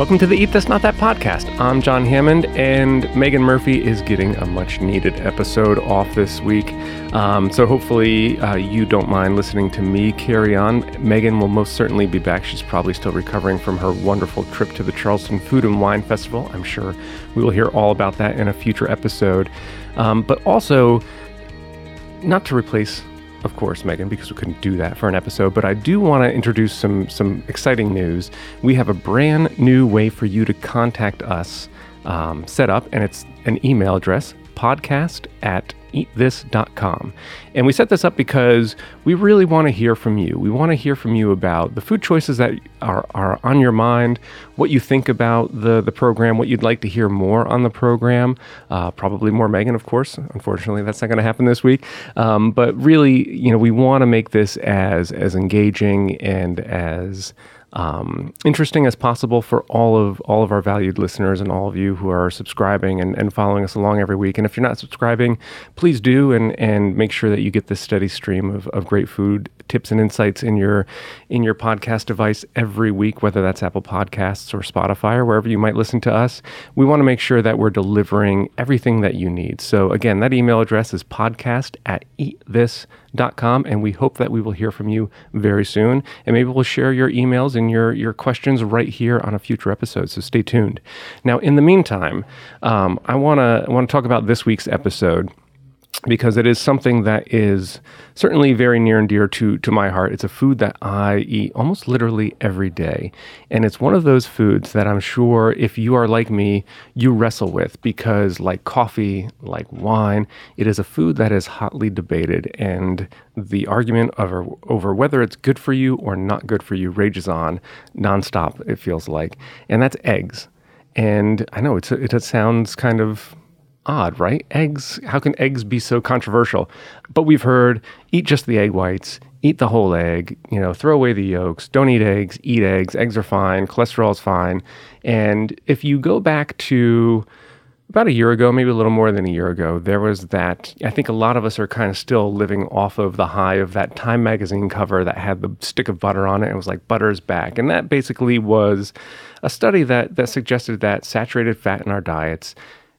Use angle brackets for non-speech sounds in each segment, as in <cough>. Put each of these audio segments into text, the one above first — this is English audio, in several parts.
Welcome to the Eat This Not That podcast. I'm Jon Hammond, and Megan Murphy is getting a much needed episode off this week. Um, so hopefully uh, you don't mind listening to me carry on. Megan will most certainly be back. She's probably still recovering from her wonderful trip to the Charleston Food and Wine Festival. I'm sure we will hear all about that in a future episode. Um, but also, not to replace of course, Megan, because we couldn't do that for an episode. But I do want to introduce some some exciting news. We have a brand new way for you to contact us um, set up, and it's an email address podcast at eatthis.com. And we set this up because we really want to hear from you. We want to hear from you about the food choices that are, are on your mind, what you think about the, the program, what you'd like to hear more on the program. Uh, probably more Megan, of course. Unfortunately, that's not going to happen this week. Um, but really, you know, we want to make this as as engaging and as um, interesting as possible for all of all of our valued listeners and all of you who are subscribing and, and following us along every week. And if you're not subscribing, please do and and make sure that you get this steady stream of, of great food tips and insights in your in your podcast device every week, whether that's Apple Podcasts or Spotify or wherever you might listen to us. We want to make sure that we're delivering everything that you need. So again, that email address is podcast at eatthis.com and we hope that we will hear from you very soon. And maybe we'll share your emails and your your questions right here on a future episode. So stay tuned. Now, in the meantime, um, I wanna I want to talk about this week's episode because it is something that is certainly very near and dear to to my heart. It's a food that I eat almost literally every day, and it's one of those foods that I'm sure if you are like me, you wrestle with because like coffee, like wine, it is a food that is hotly debated and the argument over over whether it's good for you or not good for you rages on nonstop it feels like. And that's eggs. And I know it's it sounds kind of odd, right? Eggs, how can eggs be so controversial? But we've heard eat just the egg whites, eat the whole egg, you know, throw away the yolks, don't eat eggs, eat eggs, eggs are fine, cholesterol is fine. And if you go back to about a year ago, maybe a little more than a year ago, there was that. I think a lot of us are kind of still living off of the high of that Time magazine cover that had the stick of butter on it. It was like butter's back. And that basically was a study that, that suggested that saturated fat in our diets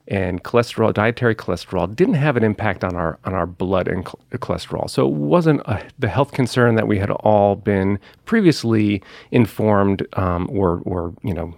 and cholesterol, dietary cholesterol, didn't have an impact on our on our blood and cholesterol. So it wasn't a, the health concern that we had all been previously informed um, or or you know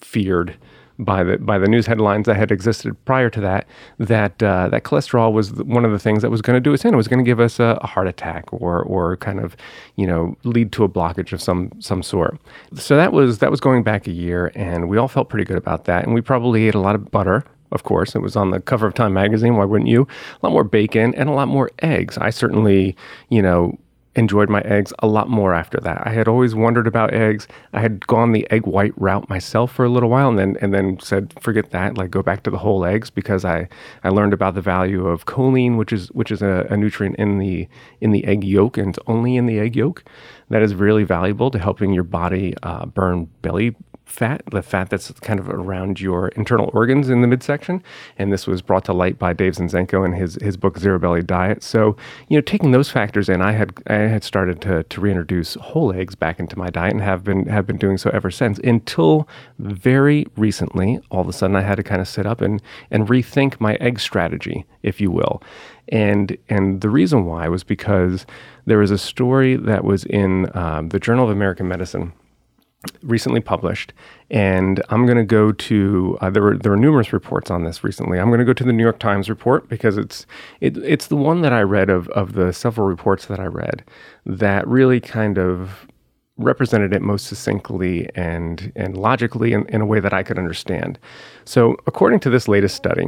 feared by the by the news headlines that had existed prior to that that uh, that cholesterol was one of the things that was going to do us in. It was going to give us a, a, heart attack or or kind of you know lead to a blockage of some some sort. So that was that was going back a year, and we all felt pretty good about that. And we probably ate a lot of butter of course. It was on the cover of Time magazine. Why wouldn't you? A lot more bacon and a lot more eggs. I certainly, you know, enjoyed my eggs a lot more after that. I had always wondered about eggs. I had gone the egg white route myself for a little while and then and then said forget that, like go back to the whole eggs because I I learned about the value of choline, which is which is a, a nutrient in the in the egg yolk and it's only in the egg yolk that is really valuable to helping your body uh, burn belly fat, the fat that's kind of around your internal organs in the midsection. And this was brought to light by Dave Zinczenko in his his book Zero Belly Diet. So, you know, taking those factors in, I had I had started to to reintroduce whole eggs back into my diet and have been have been doing so ever since until very recently. All of a sudden I had to kind of sit up and and rethink my egg strategy, if you will. And and the reason why was because there was a story that was in um, the Journal of American Medicine recently published, and I'm going to go to uh, there were there were numerous reports on this recently. I'm going to go to the New York Times report because it's it, it's the one that I read of of the several reports that I read that really kind of represented it most succinctly and and logically in, in a way that I could understand. So, according to this latest study,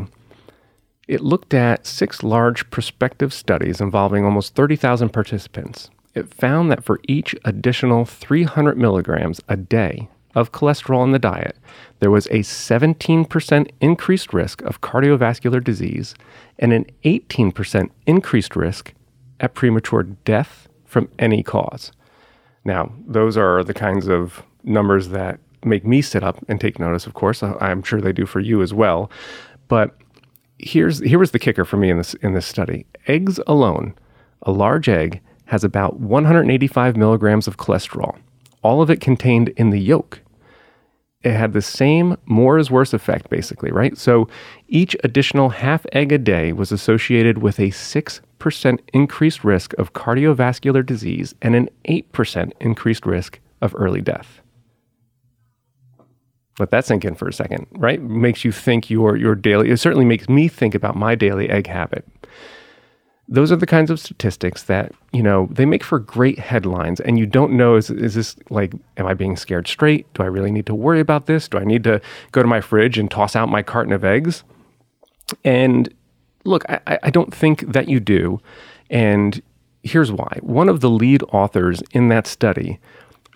it looked at six large prospective studies involving almost 30,000 participants it found that for each additional 300 milligrams a day of cholesterol in the diet, there was a 17% increased risk of cardiovascular disease and an 18% increased risk at premature death from any cause. Now, those are the kinds of numbers that make me sit up and take notice, of course. I'm sure they do for you as well. But here's here was the kicker for me in this in this study. Eggs alone, a large egg has about 185 milligrams of cholesterol, all of it contained in the yolk. it had the same more is worse effect, basically, right? So each additional half egg a day was associated with a 6% increased risk of cardiovascular disease and an 8% increased risk of early death. Let that sink in for a second, right? Makes you think your your daily. It certainly makes me think about my daily egg habit those are the kinds of statistics that you know they make for great headlines and you don't know is, is this like am i being scared straight? Do i really need to worry about this? Do i need to go to my fridge and toss out my carton of eggs? And look i, I don't think that you do and here's why. One of the lead authors in that study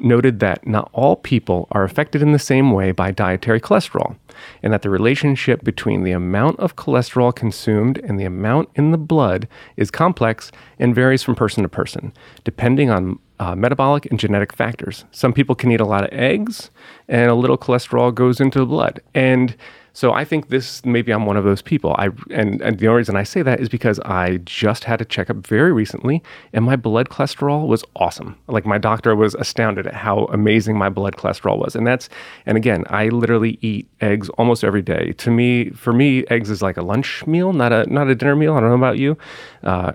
noted that not all people are affected in the same way by dietary cholesterol, and that the relationship between the amount of cholesterol consumed and the amount in the blood is complex and varies from person to person, depending on uh, metabolic and genetic factors. Some people can eat a lot of eggs, and a little cholesterol goes into the blood. And so I think this maybe I'm one of those people. I and, and the only reason I say that is because I just had a checkup very recently and my blood cholesterol was awesome. Like my doctor was astounded at how amazing my blood cholesterol was. And that's and again, I literally eat eggs almost every day. To me, for me, eggs is like a lunch meal, not a not a dinner meal. I don't know about you. Uh,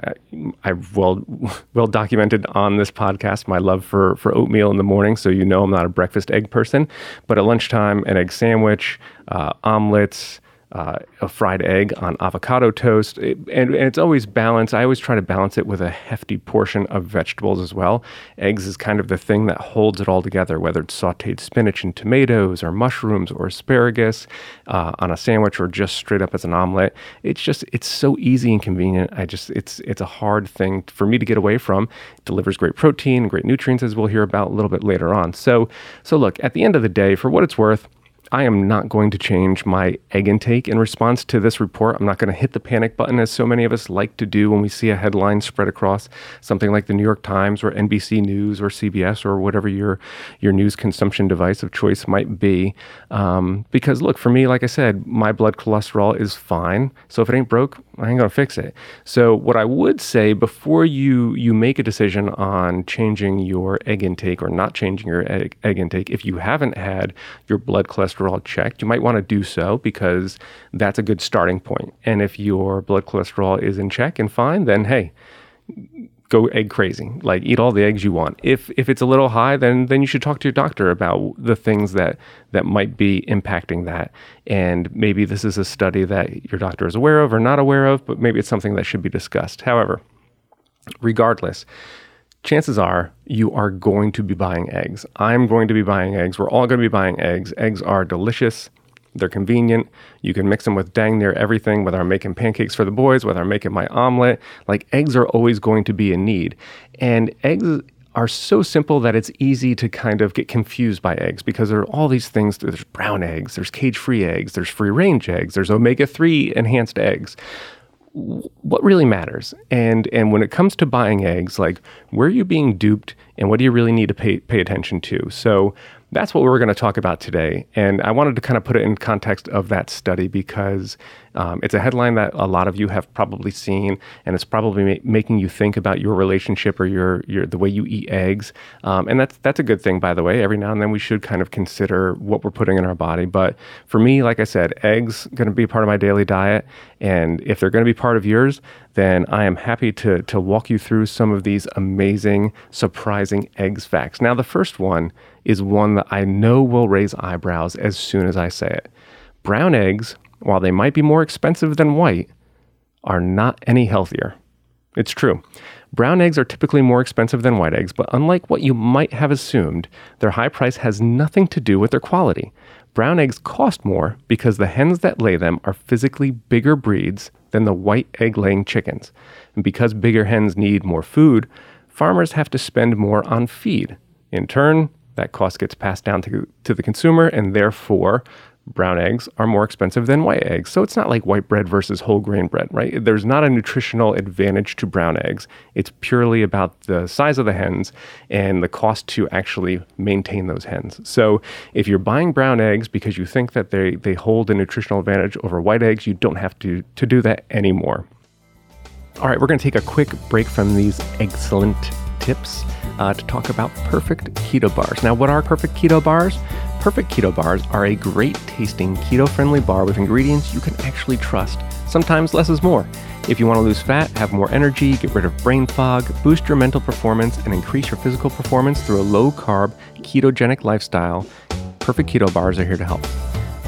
I've well <laughs> well documented on this podcast my love for for oatmeal in the morning, so you know I'm not a breakfast egg person. But at lunchtime, an egg sandwich, uh, omelets, uh, a fried egg on avocado toast. It, and, and, it's always balanced. I always try to balance it with a hefty portion of vegetables as well. Eggs is kind of the thing that holds it all together, whether it's sauteed spinach and tomatoes or mushrooms or asparagus uh, on a sandwich or just straight up as an omelet. It's just, it's so easy and convenient. I just, it's, it's a hard thing for me to get away from. It delivers great protein, great nutrients, as we'll hear about a little bit later on. So, so look, at the end of the day, for what it's worth, I am not going to change my egg intake in response to this report. I'm not going to hit the panic button as so many of us like to do when we see a headline spread across something like the New York Times or NBC News or CBS or whatever your your news consumption device of choice might be. Um, because look, for me, like I said, my blood cholesterol is fine. So if it ain't broke, I ain't gonna fix it. So what I would say before you you make a decision on changing your egg intake or not changing your egg, egg intake, if you haven't had your blood cholesterol checked, you might want to do so because that's a good starting point. And if your blood cholesterol is in check and fine, then hey, go egg crazy. Like eat all the eggs you want. If if it's a little high, then then you should talk to your doctor about the things that that might be impacting that. And maybe this is a study that your doctor is aware of or not aware of, but maybe it's something that should be discussed. However, regardless, chances are you are going to be buying eggs. I'm going to be buying eggs. We're all going to be buying eggs. Eggs are delicious. They're convenient. You can mix them with dang near everything, whether I'm making pancakes for the boys, whether I'm making my omelet. Like eggs are always going to be a need. And eggs are so simple that it's easy to kind of get confused by eggs because there are all these things. There's brown eggs, there's cage free eggs, there's free range eggs, there's omega 3 enhanced eggs what really matters. And and when it comes to buying eggs like where are you being duped and what do you really need to pay pay attention to? So that's what we're going to talk about today. And I wanted to kind of put it in context of that study because um, it's a headline that a lot of you have probably seen, and it's probably ma- making you think about your relationship or your, your the way you eat eggs. Um, and that's that's a good thing, by the way. Every now and then we should kind of consider what we're putting in our body. But for me, like I said, eggs going to be part of my daily diet, and if they're going to be part of yours, then I am happy to to walk you through some of these amazing, surprising eggs facts. Now, the first one is one that I know will raise eyebrows as soon as I say it. Brown eggs, while they might be more expensive than white, are not any healthier. It's true. Brown eggs are typically more expensive than white eggs, but unlike what you might have assumed, their high price has nothing to do with their quality. Brown eggs cost more because the hens that lay them are physically bigger breeds than the white egg laying chickens. And because bigger hens need more food, farmers have to spend more on feed. In turn, that cost gets passed down to, to the consumer, and therefore, brown eggs are more expensive than white eggs. So it's not like white bread versus whole grain bread, right? There's not a nutritional advantage to brown eggs. It's purely about the size of the hens and the cost to actually maintain those hens. So if you're buying brown eggs because you think that they, they hold a nutritional advantage over white eggs, you don't have to, to do that anymore. All right, we're going to take a quick break from these excellent tips uh, to talk about perfect keto bars. Now, what are perfect keto bars? Perfect Keto Bars are a great tasting keto friendly bar with ingredients you can actually trust. Sometimes less is more. If you want to lose fat, have more energy, get rid of brain fog, boost your mental performance, and increase your physical performance through a low carb, ketogenic lifestyle, Perfect Keto Bars are here to help.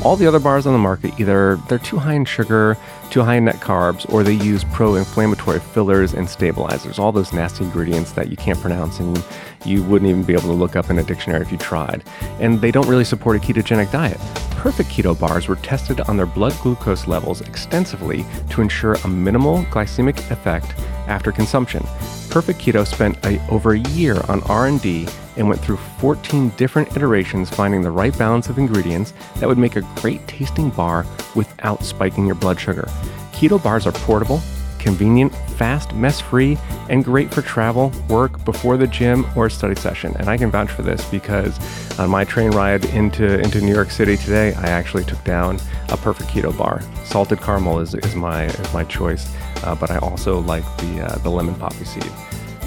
All the other bars on the market either they're too high in sugar, too high in net carbs, or they use pro-inflammatory fillers and stabilizers, all those nasty ingredients that you can't pronounce and you wouldn't even be able to look up in a dictionary if you tried. And they don't really support a ketogenic diet. Perfect keto bars were tested on their blood glucose levels extensively to ensure a minimal glycemic effect after consumption. Perfect Keto spent a, over a year on R&D and went through 14 different iterations finding the right balance of ingredients that would make a great tasting bar without spiking your blood sugar. Keto bars are portable, convenient, fast, mess free, and great for travel, work, before the gym, or study session. And I can vouch for this because on my train ride into, into New York City today, I actually took down a perfect keto bar. Salted caramel is, is, my, is my choice, uh, but I also like the, uh, the lemon poppy seed.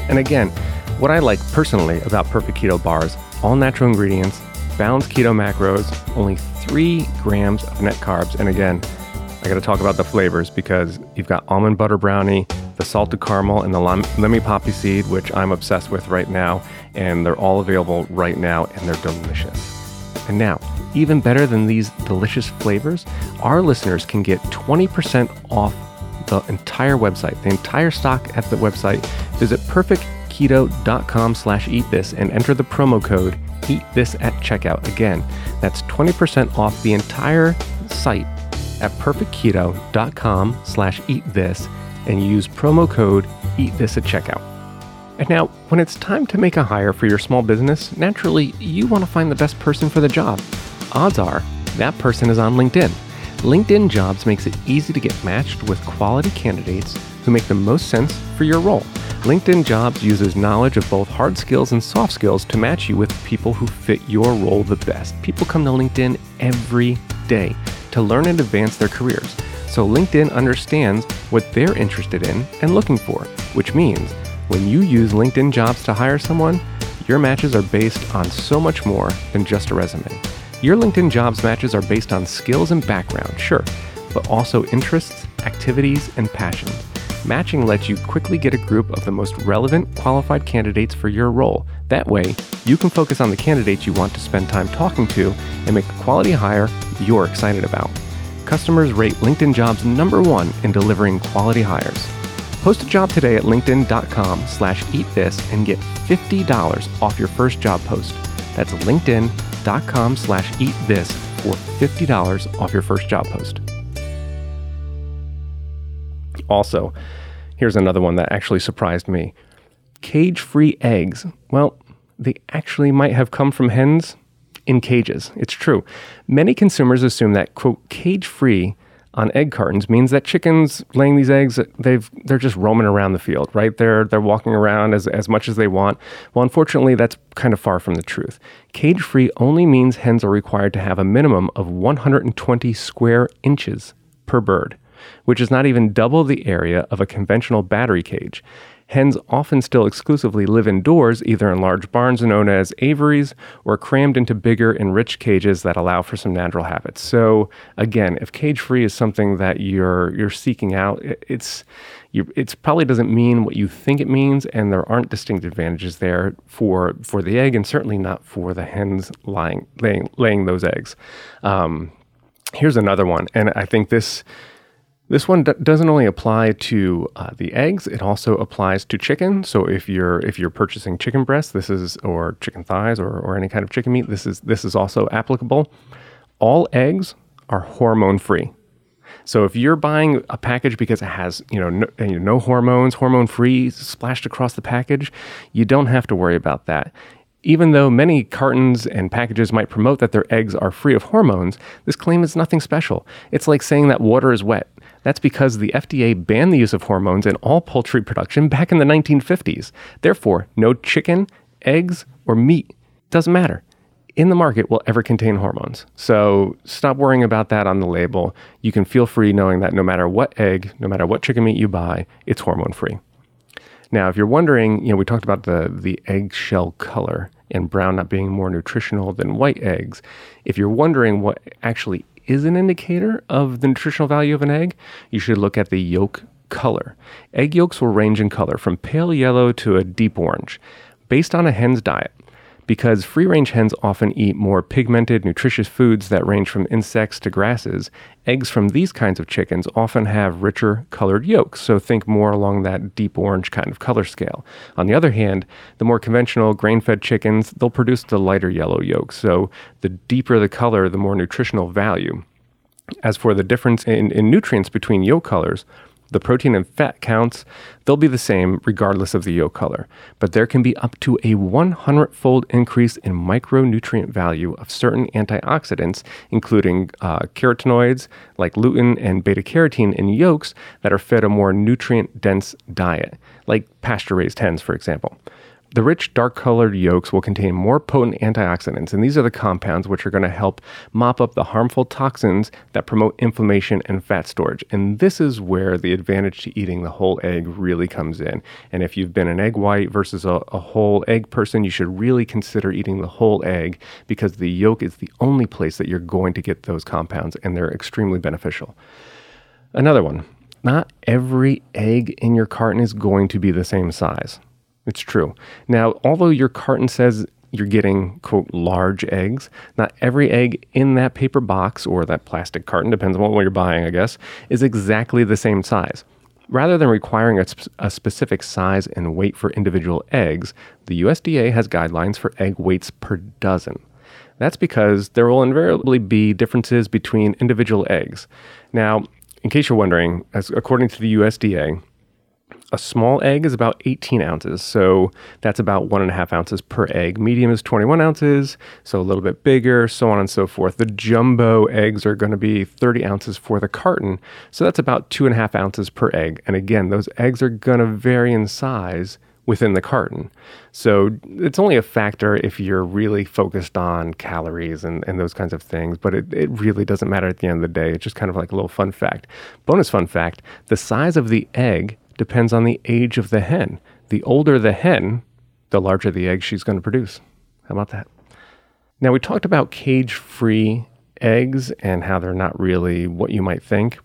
And again, what I like personally about perfect keto bars all natural ingredients, balanced keto macros, only three grams of net carbs, and again, I got to talk about the flavors because you've got almond butter brownie, the salted caramel, and the lemon poppy seed, which I'm obsessed with right now. And they're all available right now and they're delicious. And now, even better than these delicious flavors, our listeners can get 20% off the entire website, the entire stock at the website. Visit perfectketo.com slash eat this and enter the promo code eat this at checkout. Again, that's 20% off the entire site at perfectketo.com slash eat this and use promo code eat this at checkout. And now, when it's time to make a hire for your small business, naturally you want to find the best person for the job. Odds are that person is on LinkedIn. LinkedIn Jobs makes it easy to get matched with quality candidates who make the most sense for your role. LinkedIn Jobs uses knowledge of both hard skills and soft skills to match you with people who fit your role the best. People come to LinkedIn every day to learn and advance their careers. So LinkedIn understands what they're interested in and looking for, which means when you use LinkedIn jobs to hire someone, your matches are based on so much more than just a resume. Your LinkedIn jobs matches are based on skills and background, sure, but also interests, activities, and passions. Matching lets you quickly get a group of the most relevant, qualified candidates for your role. That way, you can focus on the candidates you want to spend time talking to and make a quality hire you're excited about. Customers rate LinkedIn Jobs number one in delivering quality hires. Post a job today at linkedin.com slash eat this and get $50 off your first job post. That's linkedin.com slash eat this for $50 off your first job post. Also, here's another one that actually surprised me. Cage free eggs. Well, they actually might have come from hens in cages. It's true. Many consumers assume that, quote, cage free on egg cartons means that chickens laying these eggs they've they're just roaming around the field right? They're they're walking around as, as much as they want. Well unfortunately that's kind of far from the truth. Cage free only means hens are required to have a minimum of 120 square inches per bird which is not even double the area of a conventional battery cage. Hens often still exclusively live indoors, either in large barns known as aviaries or crammed into bigger, enriched cages that allow for some natural habits. So, again, if cage free is something that you're you're seeking out, it's it probably doesn't mean what you think it means, and there aren't distinct advantages there for for the egg, and certainly not for the hens lying laying laying those eggs. Um, here's another one, and I think this this one d- doesn't only apply to uh, the eggs; it also applies to chicken. So if you're if you're purchasing chicken breasts, this is or chicken thighs or, or any kind of chicken meat, this is this is also applicable. All eggs are hormone free. So if you're buying a package because it has you know no, you know, no hormones, hormone free splashed across the package, you don't have to worry about that. Even though many cartons and packages might promote that their eggs are free of hormones, this claim is nothing special. It's like saying that water is wet. That's because the FDA banned the use of hormones in all poultry production back in the 1950s. Therefore, no chicken, eggs, or meat, doesn't matter, in the market will ever contain hormones. So stop worrying about that on the label. You can feel free knowing that no matter what egg, no matter what chicken meat you buy, it's hormone free. Now, if you're wondering, you know, we talked about the the eggshell color and brown not being more nutritional than white eggs. If you're wondering what actually is an indicator of the nutritional value of an egg, you should look at the yolk color. Egg yolks will range in color from pale yellow to a deep orange based on a hen's diet because free range hens often eat more pigmented, nutritious foods that range from insects to grasses, eggs from these kinds of chickens often have richer colored yolks, so think more along that deep orange kind of color scale. On the other hand, the more conventional grain fed chickens, they'll produce the lighter yellow yolks, so the deeper the color, the more nutritional value. As for the difference in, in nutrients between yolk colors, the protein and fat counts, they'll be the same regardless of the yolk color, but there can be up to a 100 fold increase in micronutrient value of certain antioxidants, including uh, carotenoids like lutein and beta carotene in yolks that are fed a more nutrient dense diet, like pasture raised hens, for example. The rich, dark colored yolks will contain more potent antioxidants, and these are the compounds which are going to help mop up the harmful toxins that promote inflammation and fat storage. And this is where the advantage to eating the whole egg really comes in. And if you've been an egg white versus a, a whole egg person, you should really consider eating the whole egg because the yolk is the only place that you're going to get those compounds, and they're extremely beneficial. Another one not every egg in your carton is going to be the same size. It's true. Now, although your carton says you're getting, quote, large eggs, not every egg in that paper box or that plastic carton, depends on what you're buying, I guess, is exactly the same size. Rather than requiring a, sp- a, specific size and weight for individual eggs, the USDA has guidelines for egg weights per dozen. That's because there will invariably be differences between individual eggs. Now, in case you're wondering, as according to the USDA, a small egg is about 18 ounces, so that's about one and a half ounces per egg. Medium is 21 ounces, so a little bit bigger, so on and so forth. The jumbo eggs are going to be 30 ounces for the carton, so that's about two and a half ounces per egg. And again, those eggs are going to vary in size within the carton. So it's only a factor if you're really focused on calories and, and those kinds of things, but it, it really doesn't matter at the end of the day. It's just kind of like a little fun fact. Bonus fun fact the size of the egg depends on the age of the hen. The older the hen, the larger the egg she's going to produce. How about that? Now, we talked about cage free eggs and how they're not really what you might think.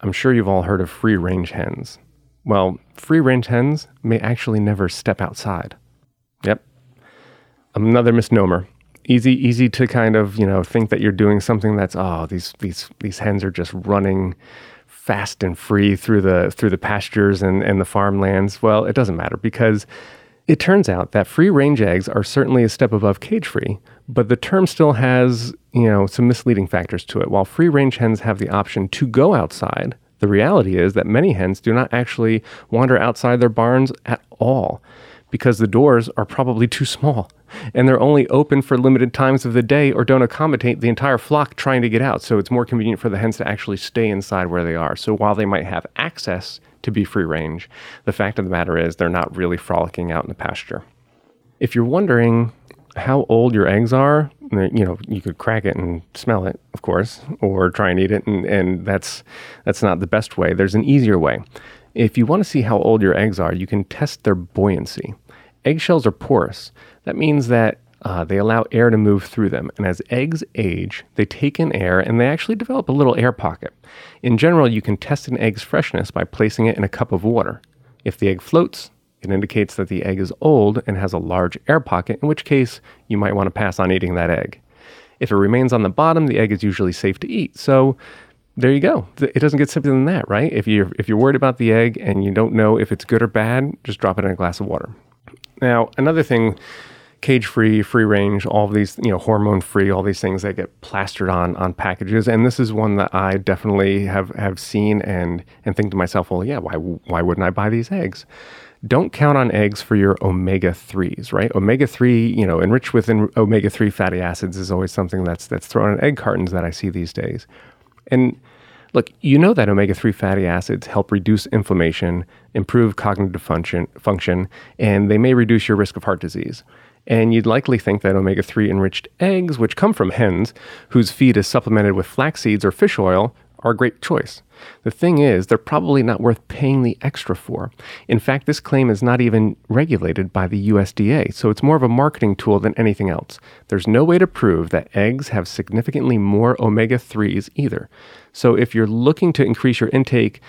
I'm sure you've all heard of free range hens. Well, free range hens may actually never step outside. Yep. Another misnomer. Easy, easy to kind of, you know, think that you're doing something that's, oh, these, these, these hens are just running fast and free through the through the pastures and, and the farmlands. Well, it doesn't matter because it turns out that free range eggs are certainly a step above cage free, but the term still has, you know, some misleading factors to it. While free range hens have the option to go outside, the reality is that many hens do not actually wander outside their barns at all because the doors are probably too small and they're only open for limited times of the day or don't accommodate the entire flock trying to get out. So it's more convenient for the hens to actually stay inside where they are. So while they might have access to be free range, the fact of the matter is they're not really frolicking out in the pasture. If you're wondering how old your eggs are, you know, you could crack it and smell it, of course, or try and eat it, and, and that's that's not the best way. There's an easier way. If you want to see how old your eggs are, you can test their buoyancy. Eggshells are porous. That means that uh, they allow air to move through them. And as eggs age, they take in air and they actually develop a little air pocket. In general, you can test an egg's freshness by placing it in a cup of water. If the egg floats, it indicates that the egg is old and has a large air pocket, in which case you might want to pass on eating that egg. If it remains on the bottom, the egg is usually safe to eat. So there you go. It doesn't get simpler than that, right? If you're if you're worried about the egg and you don't know if it's good or bad, just drop it in a glass of water. Now, another thing cage free, free range, all of these, you know, hormone free, all these things that get plastered on on packages. And this is one that I definitely have have seen and and think to myself, well, yeah, why why wouldn't I buy these eggs? Don't count on eggs for your omega threes, right? Omega three, you know, enriched with omega three fatty acids is always something that's that's thrown in egg cartons that I see these days. And Look, you know that omega 3 fatty acids help reduce inflammation, improve cognitive function, function, and they may reduce your risk of heart disease. And you'd likely think that omega 3 enriched eggs, which come from hens, whose feed is supplemented with flax seeds or fish oil, are a great choice. The thing is, they're probably not worth paying the extra for. In fact, this claim is not even regulated by the USDA, so it's more of a marketing tool than anything else. There's no way to prove that eggs have significantly more omega 3s either. So if you're looking to increase your intake,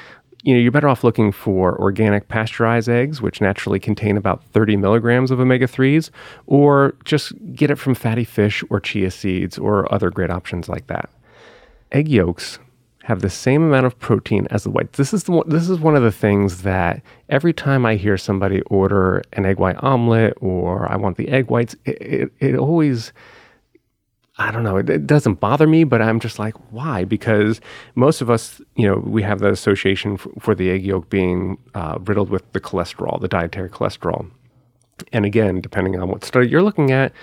you know, you're better off looking for organic pasteurized eggs, which naturally contain about 30 milligrams of omega 3s, or just get it from fatty fish or chia seeds or other great options like that. Egg yolks have the same amount of protein as the whites. This is the one, this is one of the things that every time I hear somebody order an egg white omelet or I want the egg whites, it, it, it always I don't know. It, it, doesn't bother me, but I'm just like, why? Because most of us, you know, we have the association f- for the egg yolk being uh, riddled with the cholesterol, the dietary cholesterol. And again, depending on what study you're looking at,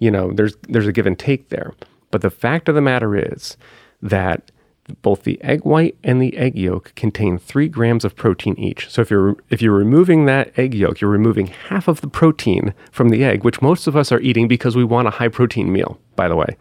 you know, there's there's a give and take there. But the fact of the matter is that both the egg white and the egg yolk contain three grams of protein each. So if you're if you're removing that egg yolk, you're removing half of the protein from the egg, which most of us are eating because we want a high protein meal. By the way,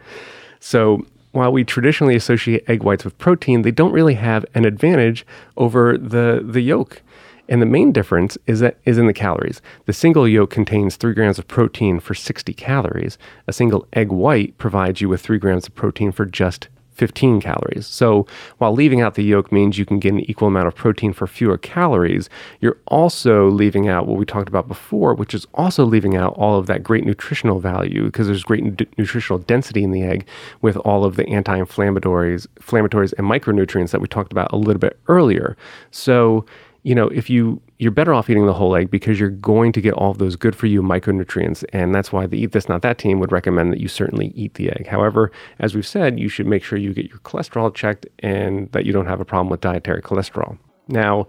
so while we traditionally associate egg whites with protein, they don't really have an advantage over the the yolk. And the main difference is that is in the calories. The single yolk contains three grams of protein for 60 calories. A single egg white provides you with three grams of protein for just 15 calories. So while leaving out the yolk means you can get an equal amount of protein for fewer calories, you're also leaving out what we talked about before, which is also leaving out all of that great nutritional value because there's great nutritional density in the egg with all of the anti-inflammatories, inflammatories and micronutrients that we talked about a little bit earlier. So you know, if you you're better off eating the whole egg because you're going to get all of those good for you micronutrients, and that's why the Eat This Not That team would recommend that you certainly eat the egg. However, as we've said, you should make sure you get your cholesterol checked and that you don't have a problem with dietary cholesterol. Now,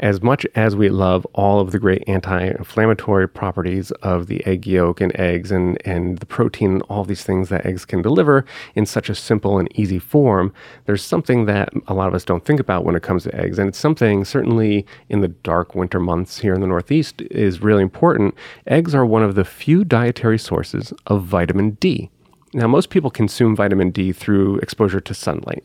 as much as we love all of the great anti-inflammatory properties of the egg yolk and eggs and, and the protein and all these things that eggs can deliver in such a simple and easy form, there's something that a lot of us don't think about when it comes to eggs. And it's something certainly in the dark winter months here in the Northeast is really important. Eggs are one of the few dietary sources of vitamin D. Now, most people consume vitamin D through exposure to sunlight.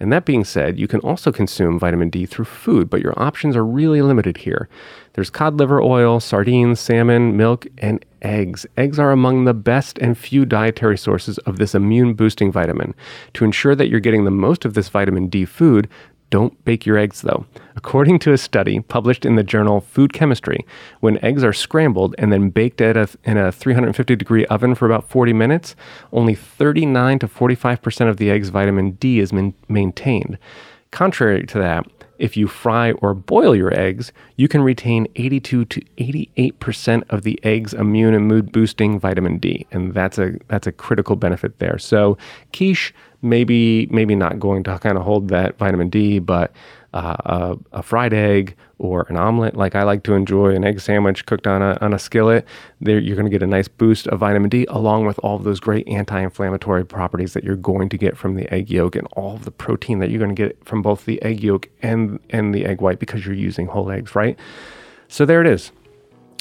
And that being said, you can also consume vitamin D through food, but your options are really limited here. There's cod liver oil, sardines, salmon, milk, and eggs. Eggs are among the best and few dietary sources of this immune boosting vitamin. To ensure that you're getting the most of this vitamin D food, don't bake your eggs though. According to a study published in the journal Food Chemistry, when eggs are scrambled and then baked a, in a 350 degree oven for about 40 minutes, only 39 to 45% of the egg's vitamin D is min- maintained. Contrary to that, if you fry or boil your eggs, you can retain 82 to 88% of the egg's immune and mood boosting vitamin D, and that's a that's a critical benefit there. So quiche maybe maybe not going to kind of hold that vitamin D, but uh, a, a, fried egg or an omelet. Like I like to enjoy an egg sandwich cooked on a, on a skillet. There, you're going to get a nice boost of vitamin D along with all of those great anti-inflammatory properties that you're going to get from the egg yolk and all of the protein that you're going to get from both the egg yolk and and the egg white because you're using whole eggs, right? So there it is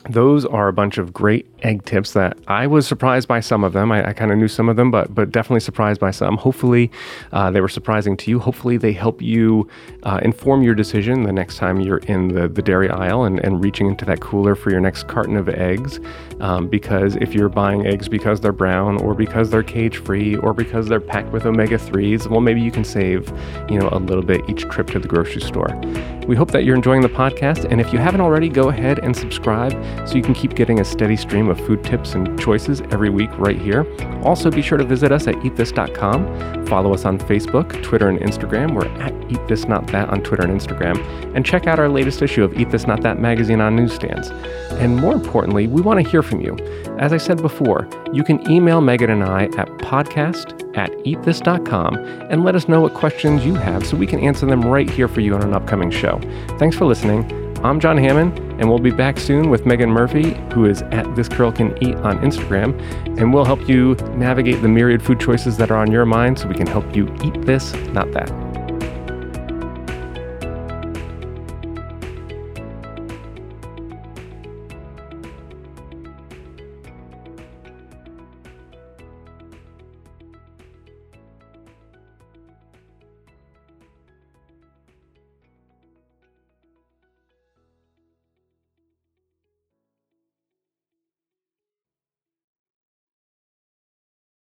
those are a bunch of great egg tips that I was surprised by some of them. I, I kind of knew some of them, but but definitely surprised by some. Hopefully, uh, they were surprising to you. Hopefully, they help you uh, inform your decision the next time you're in the, the dairy aisle and, and reaching into that cooler for your next carton of eggs. Um, because if you're buying eggs because they're brown or because they're cage free or because they're packed with omega 3s, well, maybe you can save you know a little bit each trip to the grocery store. We hope that you're enjoying the podcast, and if you haven't already, go ahead and subscribe so you can keep getting a steady stream of food tips and choices every week right here. Also, be sure to visit us at eatthis.com. Follow us on Facebook, Twitter, and Instagram. We're at Eat This Not That on Twitter and Instagram. And check out our latest issue of Eat This Not That magazine on newsstands. And more importantly, we want to hear from you. As I said before, you can email Megan and I at podcast at eatthis.com and let us know what questions you have so we can answer them right here for you on an upcoming show. Thanks for listening. I'm Jon Hammond, and we'll be back soon with Megan Murphy, who is at This Girl Can Eat on Instagram, and we'll help you navigate the myriad food choices that are on your mind so we can help you eat this, not that.